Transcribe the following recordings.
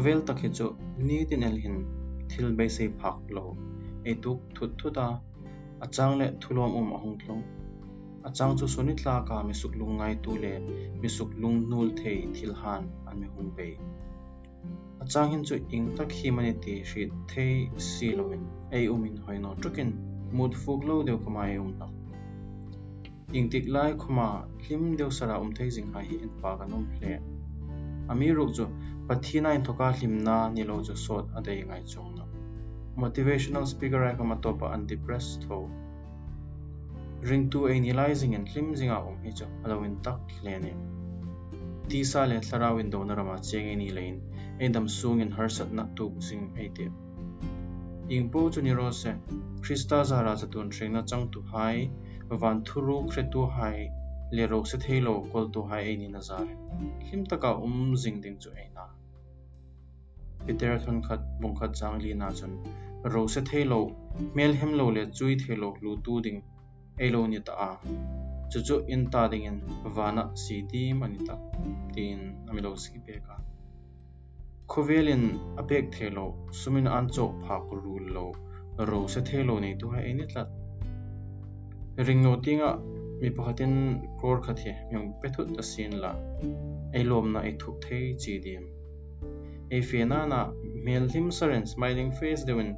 khovel tak hi chu ni tin el hin thil be se phak lo. E tuk thut thuta achang le thulom um ahung thlong achang chu suni tla ka mi suk lung ngai tu le, mi suk lung nul thei thil han an mi hung be achang hin chu ing tak hi mani ti shi thei si lomin ei umin hoino trukin, mut fuk lo deu kuma ei um tak ing tik lai khuma hlim deu sara um thei jing ha hi en pa kan um hle ami ruk chu pathina in thoka hlimna ni lo chu sot adei ngai chung na motivational speaker ai kama topa an depressed tho. Ring tu analyzing and hlim zinga um hi chu alawin tak hle ne ti sa le thlarawin do na rama cheng ni lein edam sung in harsat na tu sing ate ing po chu ni ro se, krista zara cha tun na chang tu hai, van thuru khretu hai le rok se thelo kol tu hai ni na zar him taka um jing ding chu na. Peter thon khat, bung khat chang li na chun. Ro se thelo mel hem lo le chui thelo lu tu ding. Ei lo ni ta a. Chu chu in ta ding in. Vana si ti mani ta. Tin ami lo ski pe ka. Khovelin apek thelo sumin an cho phak rul lo ro se thelo nei tu hai ni tlat. Ring no tinga mi pakhatin kor khathi myong pethut ta sin la. Ei lom na ei thuk thei chi dim ei fena na mel him saren smiling face dewin,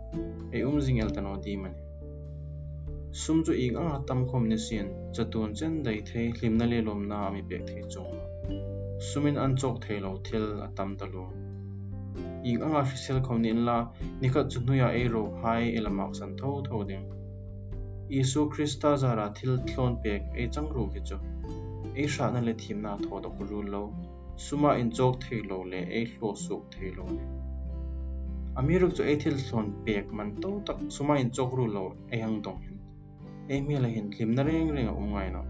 ei um umjing el tano di man sum chu ing a tam khom ni sin chatun chen dai thei hlim na le lom na mi pek thei chong sumin an chok thei lo thil atam ta lo ing a official khom nin la nikhat chu nuya ei ro hai elamak san tho tho ding Isu Krista zara thil thlon pek e chang ru ki chu e sha na le thim na tho da ru lo suma in chok thei lo le e hlo su thei lo le amiruk chu e thil thlon pek man to tak suma in chok ru lo e hang dong hin e mi la hin thlim na reng reng um ngai na.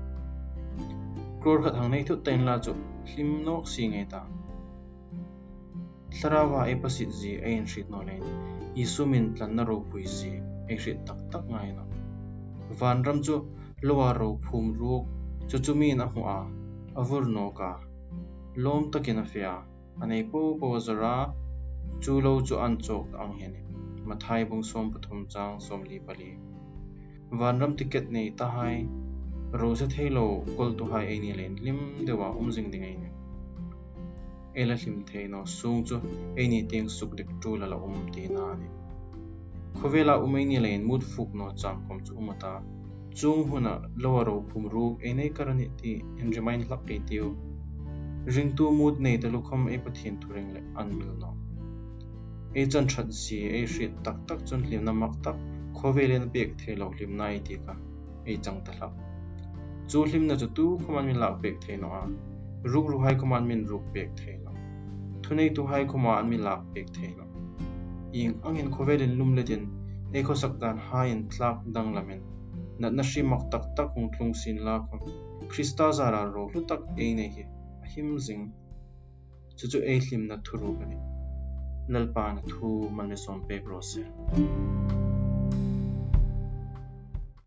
kror khat hang nei thu ten la chu hlim nok si ngai ta tharawa e pasit ji e in shit no le isu min tlan na ro pui ji e shit tak tak ngai na. van ram chu lowa ro phum ruok chu chu mi na hua avur no ka lom takin a fia anei po po zara chu lo chu an chok ang hen ni mathai bung som pathum chang som li pali van ram ticket nei ta hai ro se thelo kol tu hai ani len lim dewa um jing ding ai ela hlim thei no sung chu ani teng suk dik tu la la um ti na ni. Khovela umaini lain mut fuk no cham kom chu umata. Chung huna lower ro lowaro phumru enei karani ti in remind lak ke tiu ring tu mut nei te lukhom e pathin thuring le an mil no. E chan that si e shit tak tak chun lim na mak tak khovelen pek the lo lim nai ti ka e chang ta lak chu lim na chu tu khoman min lak pek the no a. Ruk ru hai khoman min ruk pek the no. Thunei tu hai khoman min lak pek the no ing angin khovelin lumledin eko sakdan hain tlak dang lamin na nashi mak tak tak kung tlung sin la khon krista zara ro lu tak e ne hi him zing. Chu chu e hlim na thuru kani lalpa na thu man le som pe bro se